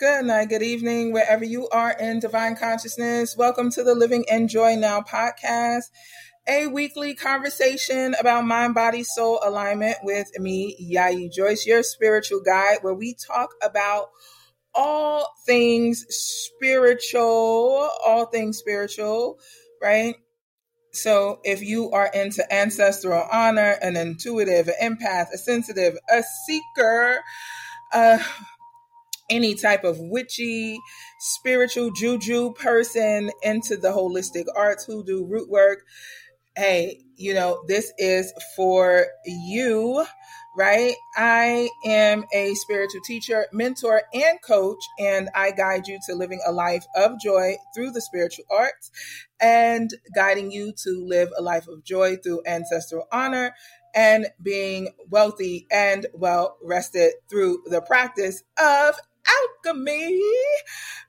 Good night, good evening, wherever you are in divine consciousness. Welcome to the Living In Joy Now podcast, a weekly conversation about mind, body, soul alignment with me, Yayi Joyce, your spiritual guide, where we talk about all things spiritual, all things spiritual, right? So if you are into ancestral honor, an intuitive, an empath, a sensitive, a seeker, uh, any type of witchy, spiritual juju person into the holistic arts who do root work, hey, you know, this is for you, right? I am a spiritual teacher, mentor, and coach, and I guide you to living a life of joy through the spiritual arts and guiding you to live a life of joy through ancestral honor and being wealthy and well rested through the practice of alchemy,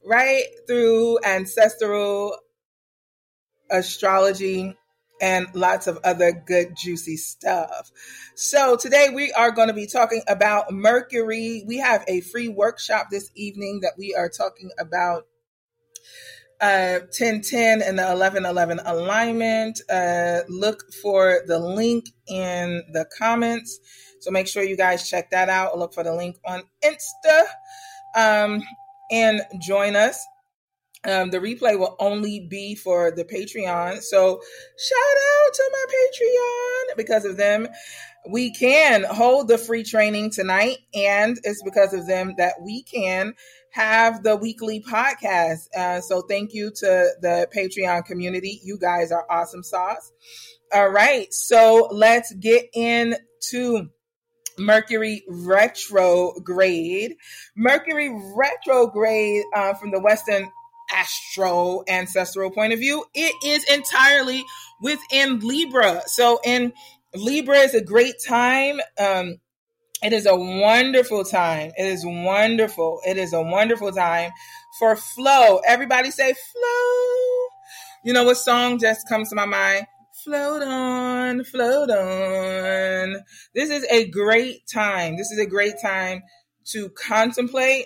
right? Through ancestral astrology and lots of other good, juicy stuff. So, today we are going to be talking about Mercury. We have a free workshop this evening that we are talking about uh 1010 and the 1111 alignment uh look for the link in the comments so make sure you guys check that out look for the link on insta um and join us um, the replay will only be for the Patreon. So shout out to my Patreon because of them. We can hold the free training tonight, and it's because of them that we can have the weekly podcast. Uh, so thank you to the Patreon community. You guys are awesome sauce. All right. So let's get into Mercury retrograde. Mercury retrograde uh, from the Western astro ancestral point of view, it is entirely within Libra. So in Libra is a great time. Um, it is a wonderful time. It is wonderful. It is a wonderful time for flow. Everybody say flow. You know what song just comes to my mind? Float on, float on. This is a great time. This is a great time to contemplate.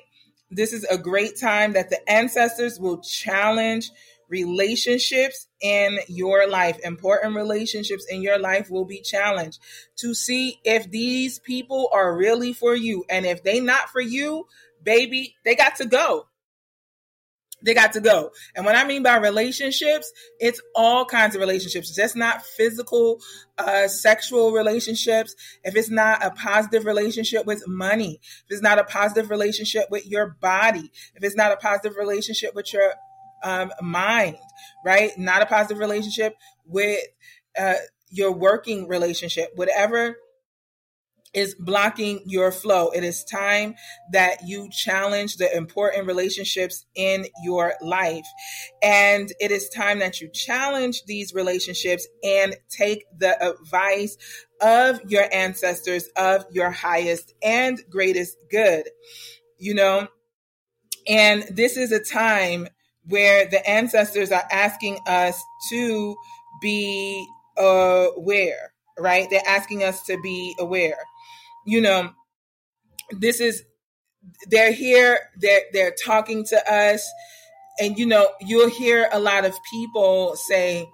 This is a great time that the ancestors will challenge relationships in your life, important relationships in your life will be challenged to see if these people are really for you. And if they not for you, baby, they got to go. They got to go. And what I mean by relationships, it's all kinds of relationships, just not physical, uh, sexual relationships. If it's not a positive relationship with money, if it's not a positive relationship with your body, if it's not a positive relationship with your um, mind, right? Not a positive relationship with uh, your working relationship, whatever is blocking your flow. It is time that you challenge the important relationships in your life. And it is time that you challenge these relationships and take the advice of your ancestors, of your highest and greatest good. You know, and this is a time where the ancestors are asking us to be aware, right? They're asking us to be aware. You know, this is they're here, they're they're talking to us, and you know, you'll hear a lot of people say,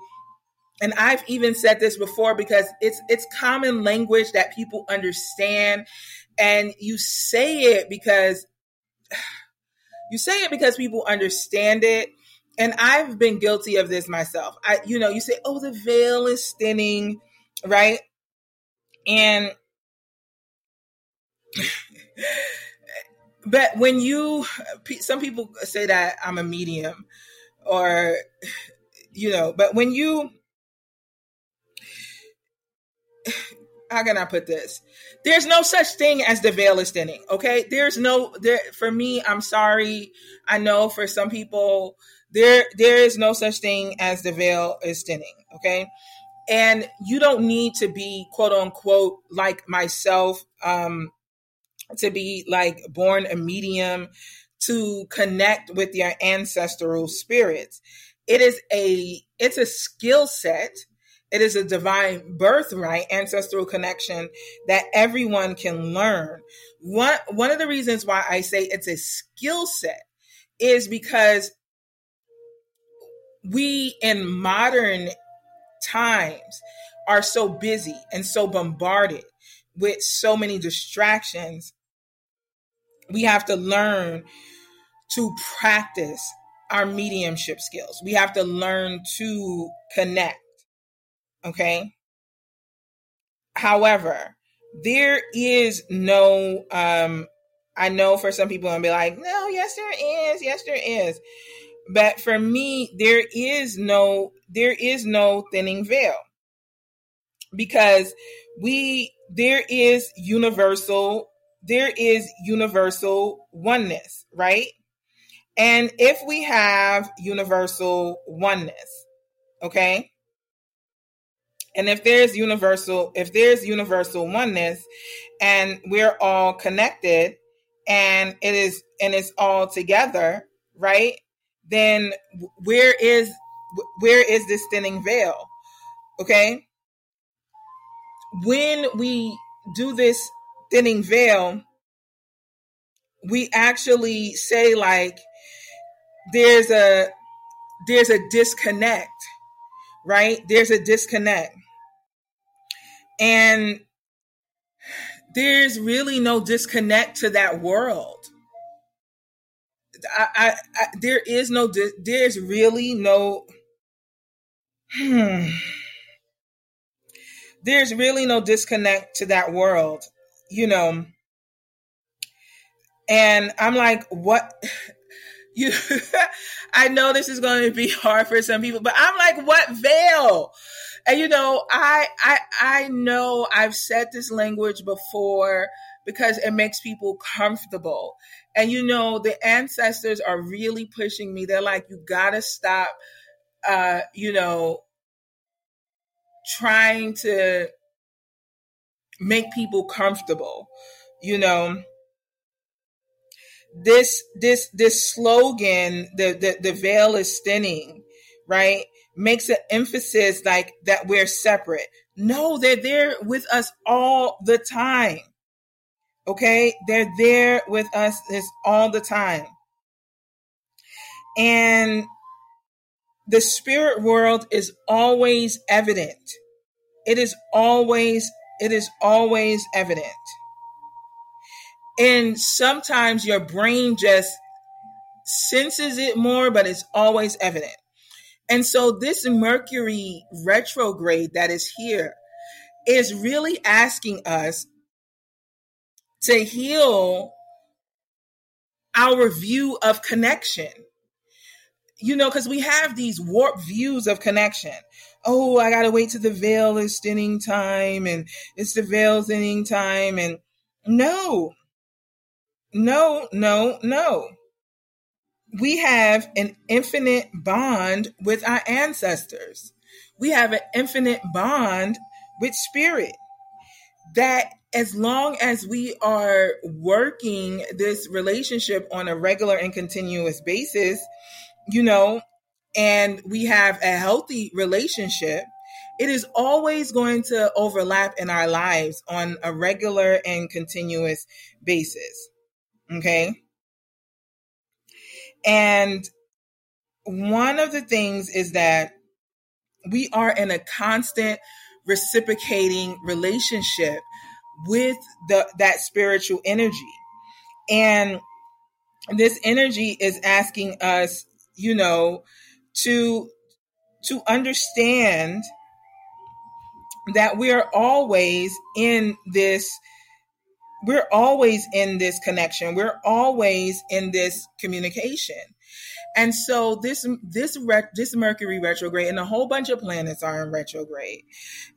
and I've even said this before because it's it's common language that people understand, and you say it because you say it because people understand it. And I've been guilty of this myself. I, you know, you say, oh, the veil is thinning, right? And, but when you, some people say that I'm a medium or, you know, but when you, how can I put this? There's no such thing as the veil is thinning. Okay. There's no there for me, I'm sorry. I know for some people, there there is no such thing as the veil is thinning. Okay. And you don't need to be quote unquote like myself, um, to be like born a medium to connect with your ancestral spirits. It is a it's a skill set It is a divine birthright, ancestral connection that everyone can learn. One, one of the reasons why I say it's a skill set is because we in modern times are so busy and so bombarded with so many distractions. We have to learn to practice our mediumship skills. We have to learn to connect. Okay. However, there is no, um, I know for some people, I'll be like, no, yes, there is. Yes, there is. But for me, there is no, there is no thinning veil because we, there is universal, there is universal oneness, right? And if we have universal oneness, okay? And if there's universal, if there's universal oneness and we're all connected and it is and it's all together, right? Then where is where is this thinning veil? Okay? When we do this thinning veil, we actually say like there's a there's a disconnect, right? There's a disconnect. And there's really no disconnect to that world. I, I, I there is no there's really no hmm, there's really no disconnect to that world, you know. And I'm like, what you I know this is going to be hard for some people, but I'm like, what veil? And you know, I I I know I've said this language before because it makes people comfortable. And you know, the ancestors are really pushing me. They're like, you gotta stop uh, you know, trying to make people comfortable, you know? This this this slogan the the, the veil is thinning right makes an emphasis like that we're separate. No they're there with us all the time okay? They're there with us this all the time. And the spirit world is always evident. It is always it is always evident and sometimes your brain just senses it more, but it's always evident. And so this Mercury retrograde that is here is really asking us to heal our view of connection. You know, because we have these warped views of connection. Oh, I gotta wait till the veil is thinning time and it's the veil thinning time. And no, no, no, no. We have an infinite bond with our ancestors. We have an infinite bond with spirit. That as long as we are working this relationship on a regular and continuous basis, you know, and we have a healthy relationship, it is always going to overlap in our lives on a regular and continuous basis. Okay. And one of the things is that we are in a constant reciprocating relationship with the that spiritual energy. And this energy is asking us, you know, to to understand that we are always in this we're always in this connection. We're always in this communication. And so this this this Mercury retrograde and a whole bunch of planets are in retrograde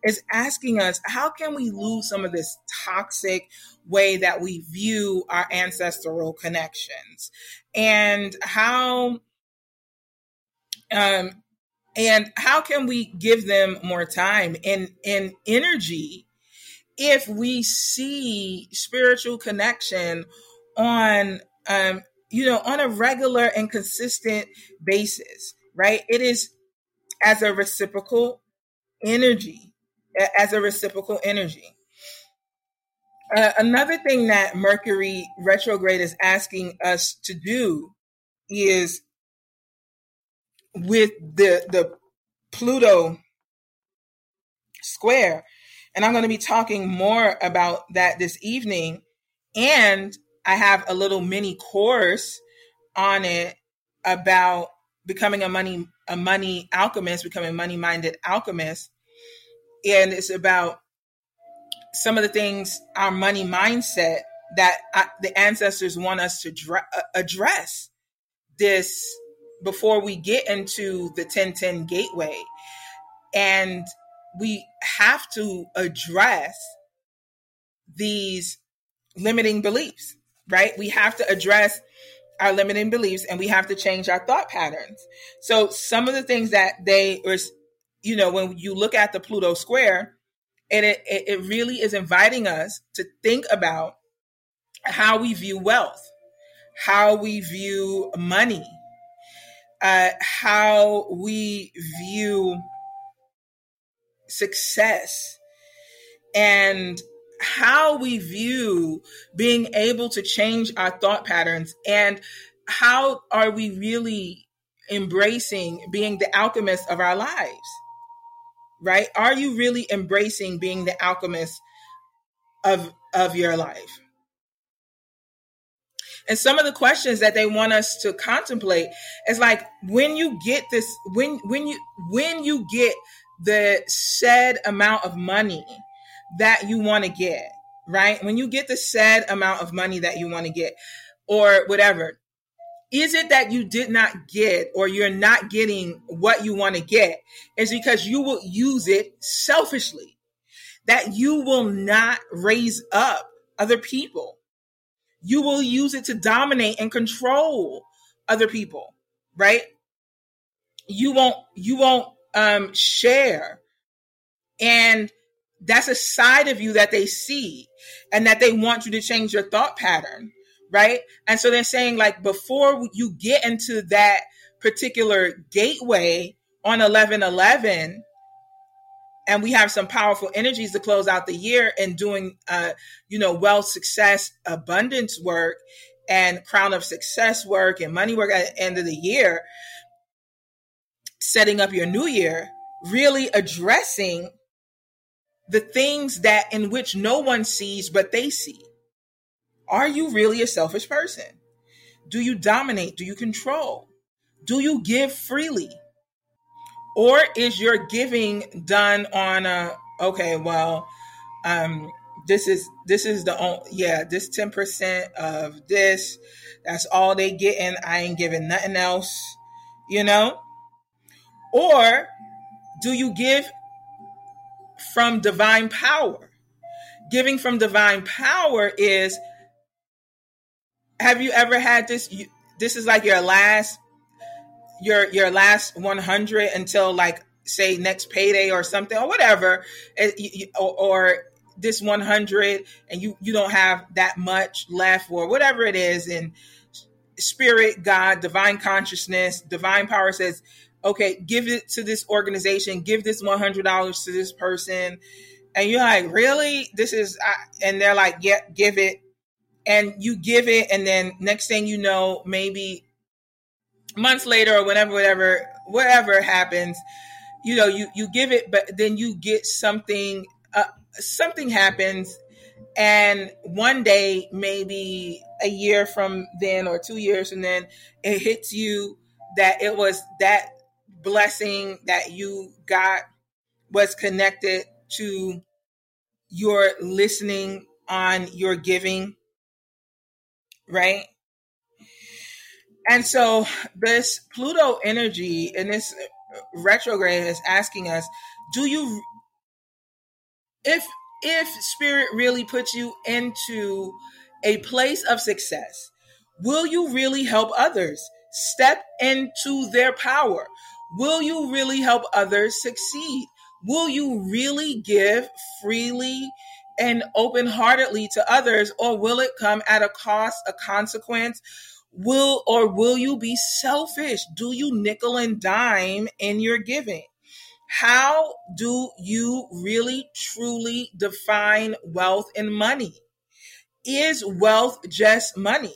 is asking us how can we lose some of this toxic way that we view our ancestral connections and how um and how can we give them more time and and energy if we see spiritual connection on um you know on a regular and consistent basis right it is as a reciprocal energy as a reciprocal energy. Uh, another thing that Mercury retrograde is asking us to do is with the the Pluto square. And I'm going to be talking more about that this evening. And I have a little mini course on it about becoming a money a money alchemist, becoming money minded alchemist. And it's about some of the things our money mindset that I, the ancestors want us to dra- uh, address this before we get into the 1010 gateway. And we have to address these limiting beliefs right? We have to address our limiting beliefs and we have to change our thought patterns. So some of the things that they are you know when you look at the pluto square and it, it really is inviting us to think about how we view wealth, how we view money, uh, how we view success, and how we view being able to change our thought patterns, and how are we really embracing being the alchemist of our lives right? Are you really embracing being the alchemist of of your life? And some of the questions that they want us to contemplate is like when you get this when when you when you get the said amount of money that you want to get, right? When you get the said amount of money that you want to get or whatever, is it that you did not get or you're not getting what you want to get is because you will use it selfishly that you will not raise up other people you will use it to dominate and control other people right you won't you won't um share and that's a side of you that they see and that they want you to change your thought pattern right? And so they're saying like before you get into that particular gateway on 1111 and we have some powerful energies to close out the year and doing uh you know wealth success abundance work and crown of success work and money work at the end of the year setting up your new year really addressing the things that in which no one sees but they see are you really a selfish person? Do you dominate? Do you control? Do you give freely? Or is your giving done on a okay, well, um this is this is the only yeah, this 10% of this, that's all they getting. I ain't giving nothing else, you know? Or do you give from divine power? Giving from divine power is have you ever had this? You, this is like your last, your your last one hundred until like say next payday or something or whatever, or, or this one hundred, and you you don't have that much left or whatever it is, and spirit, God, divine consciousness, divine power says, okay, give it to this organization, give this one hundred dollars to this person, and you're like, really? This is, and they're like, yeah, give it and you give it and then next thing you know maybe months later or whenever whatever whatever happens you know you you give it but then you get something uh, something happens and one day maybe a year from then or two years from then it hits you that it was that blessing that you got was connected to your listening on your giving right? And so this Pluto energy in this retrograde is asking us, do you if if spirit really puts you into a place of success, will you really help others step into their power? Will you really help others succeed? Will you really give freely and open heartedly to others, or will it come at a cost, a consequence? Will or will you be selfish? Do you nickel and dime in your giving? How do you really truly define wealth and money? Is wealth just money?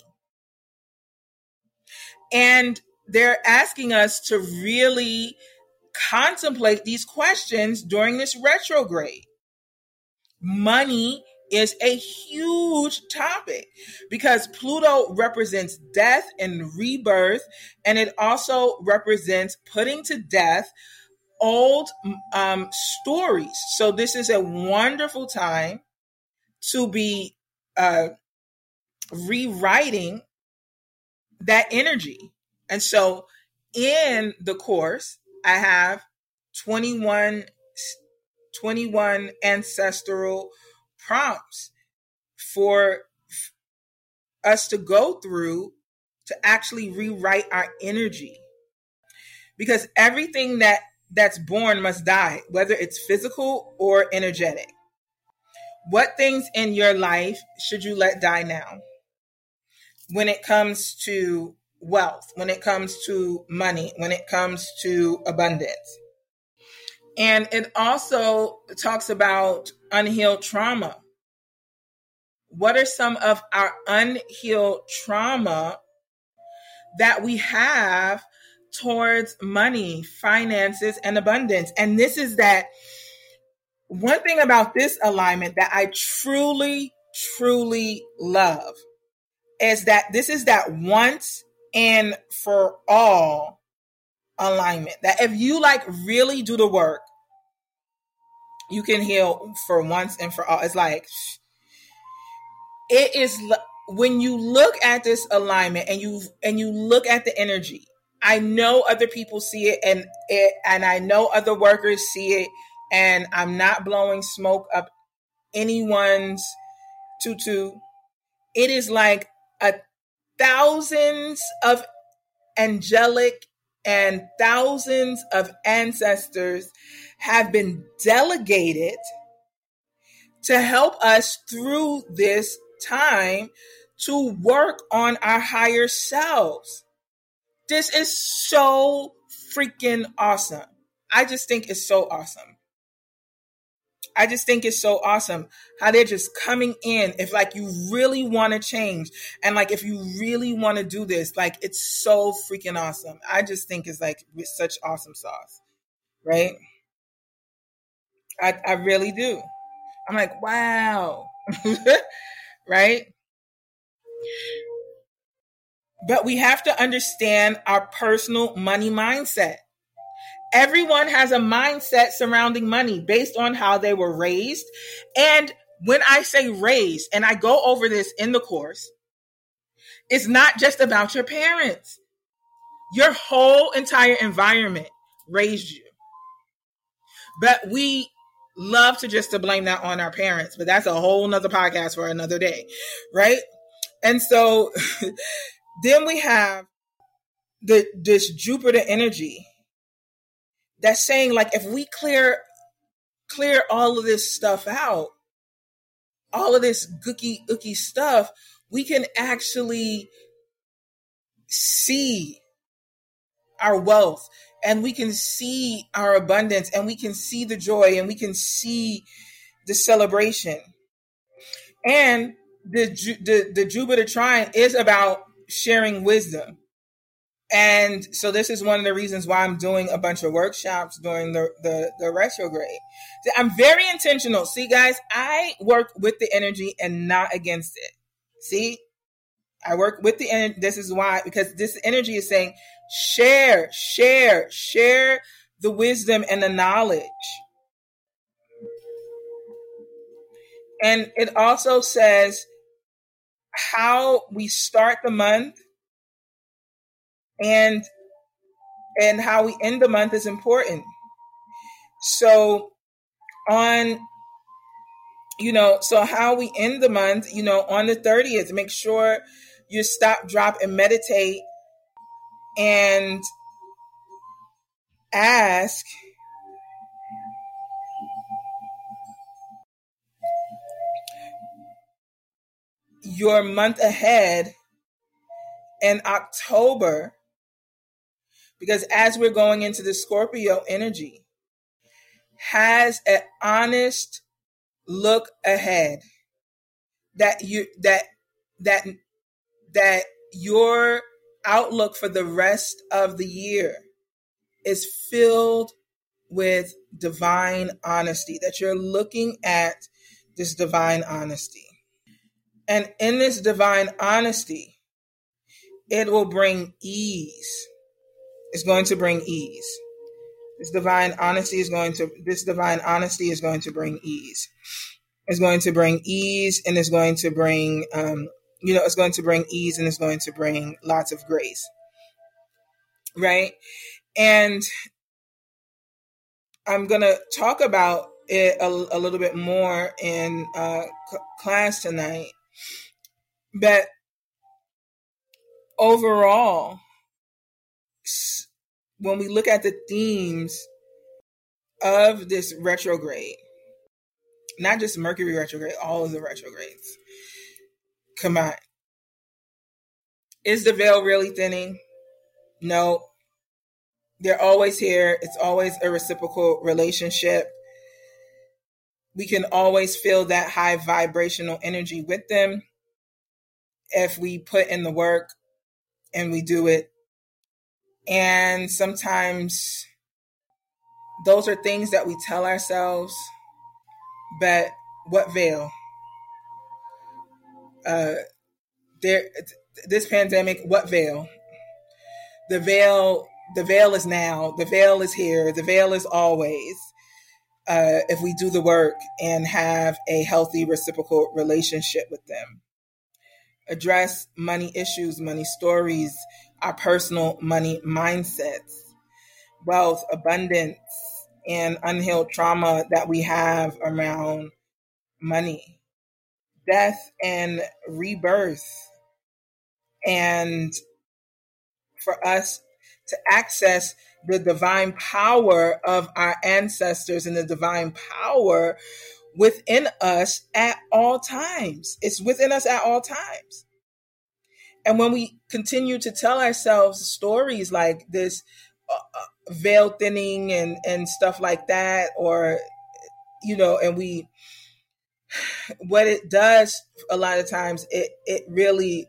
And they're asking us to really contemplate these questions during this retrograde. Money is a huge topic because Pluto represents death and rebirth, and it also represents putting to death old um, stories. So, this is a wonderful time to be uh, rewriting that energy. And so, in the course, I have 21, 21 ancestral prompts for us to go through to actually rewrite our energy. Because everything that that's born must die whether it's physical or energetic. What things in your life should you let die now? When it comes to wealth when it comes to money when it comes to abundance and it also talks about unhealed trauma. What are some of our unhealed trauma that we have towards money, finances, and abundance? And this is that one thing about this alignment that I truly, truly love is that this is that once and for all alignment. That if you like really do the work, you can heal for once and for all. It's like it is when you look at this alignment and you and you look at the energy. I know other people see it and it and I know other workers see it and I'm not blowing smoke up anyone's tutu. It is like a thousands of angelic and thousands of ancestors have been delegated to help us through this time to work on our higher selves. This is so freaking awesome. I just think it's so awesome. I just think it's so awesome how they're just coming in. If like you really want to change and like if you really want to do this, like it's so freaking awesome. I just think it's like such awesome sauce, right? I, I really do. I'm like, wow, right? But we have to understand our personal money mindset. Everyone has a mindset surrounding money based on how they were raised. And when I say raised, and I go over this in the course, it's not just about your parents. Your whole entire environment raised you. But we love to just to blame that on our parents, but that's a whole nother podcast for another day. Right. And so then we have the this Jupiter energy that's saying like if we clear clear all of this stuff out, all of this gooky ooky stuff, we can actually see our wealth and we can see our abundance and we can see the joy and we can see the celebration. And the the, the Jupiter trine is about sharing wisdom. And so this is one of the reasons why I'm doing a bunch of workshops during the, the, the retrograde. I'm very intentional. See, guys, I work with the energy and not against it. See, I work with the energy. This is why, because this energy is saying, share, share, share the wisdom and the knowledge. And it also says how we start the month and and how we end the month is important. So on you know, so how we end the month, you know, on the 30th, make sure you stop, drop, and meditate and ask your month ahead in October because as we're going into the Scorpio energy, has an honest look ahead that you that that that your outlook for the rest of the year is filled with divine honesty that you're looking at this divine honesty. And in this divine honesty it will bring ease it's going to bring ease this divine honesty is going to this divine honesty is going to bring ease. It's going to bring ease and it's going to bring um, you know, it's going to bring ease and it's going to bring lots of grace. Right? And I'm going to talk about it a, a, little bit more in uh, c- class tonight. But overall, when we look at the themes of this retrograde, not just Mercury retrograde, all of the retrogrades combined. Is the veil really thinning? No. They're always here. It's always a reciprocal relationship. We can always feel that high vibrational energy with them if we put in the work and we do it and sometimes those are things that we tell ourselves, but what veil? Uh, there, this pandemic, what veil? The veil, the veil is now. The veil is here. The veil is always. Uh, if we do the work and have a healthy reciprocal relationship with them, address money issues, money stories, our personal money mindsets, wealth, abundance, and unhealed trauma that we have around money, death and rebirth, and for us to access the divine power of our ancestors and the divine power within us at all times. It's within us at all times. And when we continue to tell ourselves stories like this uh, uh, veil thinning and, and stuff like that, or, you know, and we, what it does a lot of times, it, it really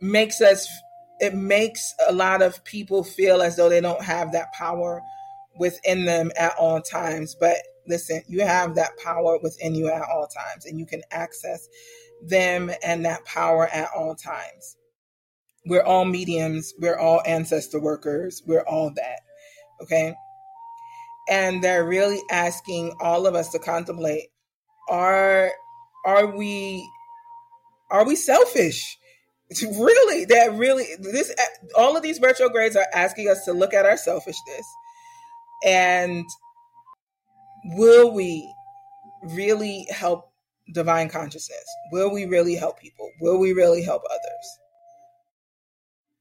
makes us, it makes a lot of people feel as though they don't have that power within them at all times. But listen, you have that power within you at all times, and you can access them and that power at all times. We're all mediums, we're all ancestor workers, we're all that. Okay? And they're really asking all of us to contemplate are are we are we selfish? Really, that really this all of these retrogrades are asking us to look at our selfishness and will we really help divine consciousness? Will we really help people? Will we really help others?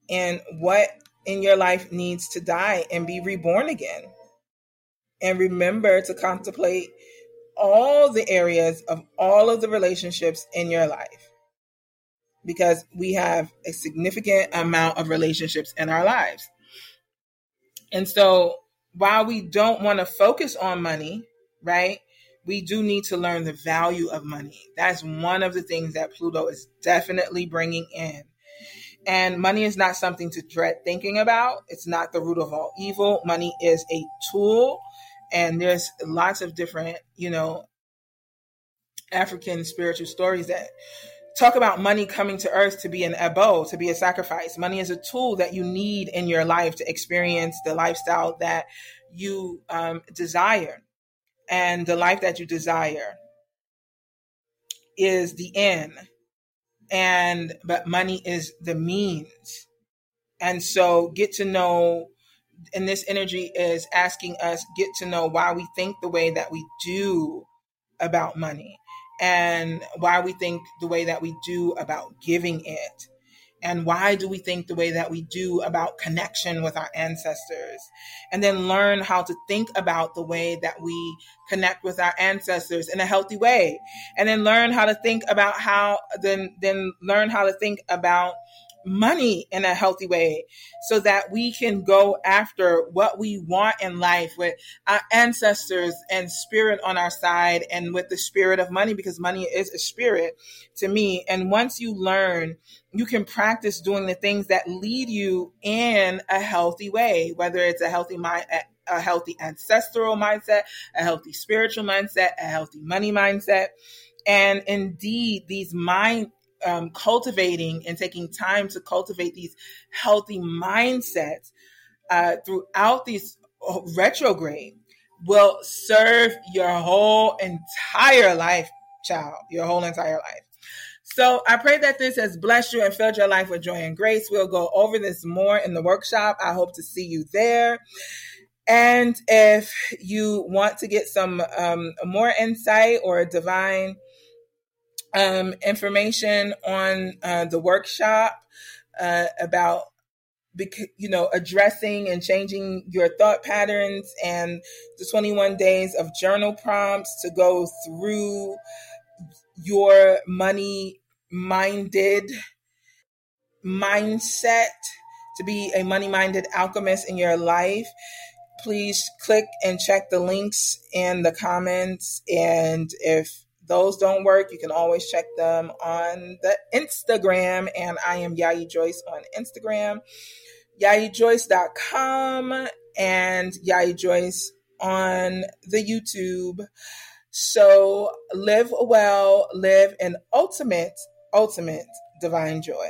And what in your life needs to die and be reborn again? And remember to contemplate all the areas of all of the relationships in your life. Because we have a significant amount of relationships in our lives. And so while we don't want to focus on money, right? We do need to learn the value of money. That's one of the things that Pluto is definitely bringing in. And money is not something to dread thinking about. It's not the root of all evil. Money is a tool. And there's lots of different, you know, African spiritual stories that talk about money coming to earth to be an ebo, to be a sacrifice. Money is a tool that you need in your life to experience the lifestyle that you um, desire and the life that you desire is the end. And but money is the means. And so get to know and this energy is asking us get to know why we think the way that we do about money and why we think the way that we do about giving it and why do we think the way that we do about connection with our ancestors? And then learn how to think about the way that we connect with our ancestors in a healthy way. And then learn how to think about how then then learn how to think about money in a healthy way so that we can go after what we want in life with our ancestors and spirit on our side and with the spirit of money because money is a spirit to me. And once you learn, you can practice doing the things that lead you in a healthy way, whether it's a healthy mind, a healthy ancestral mindset, a healthy spiritual mindset, a healthy money mindset. And indeed, these mind um, cultivating and taking time to cultivate these healthy mindsets uh, throughout these uh, retrograde will serve your whole entire life, child, your whole entire life. So I pray that this has blessed you and filled your life with joy and grace. We'll go over this more in the workshop. I hope to see you there. And if you want to get some um, more insight or a divine um, information on uh, the workshop uh, about you know addressing and changing your thought patterns and the 21 days of journal prompts to go through your money minded mindset to be a money minded alchemist in your life. Please click and check the links in the comments and if those don't work, you can always check them on the Instagram. And I am Yayi Joyce on Instagram, yayijoyce.com, and Yayi Joyce on the YouTube. So live well, live in ultimate, ultimate divine joy.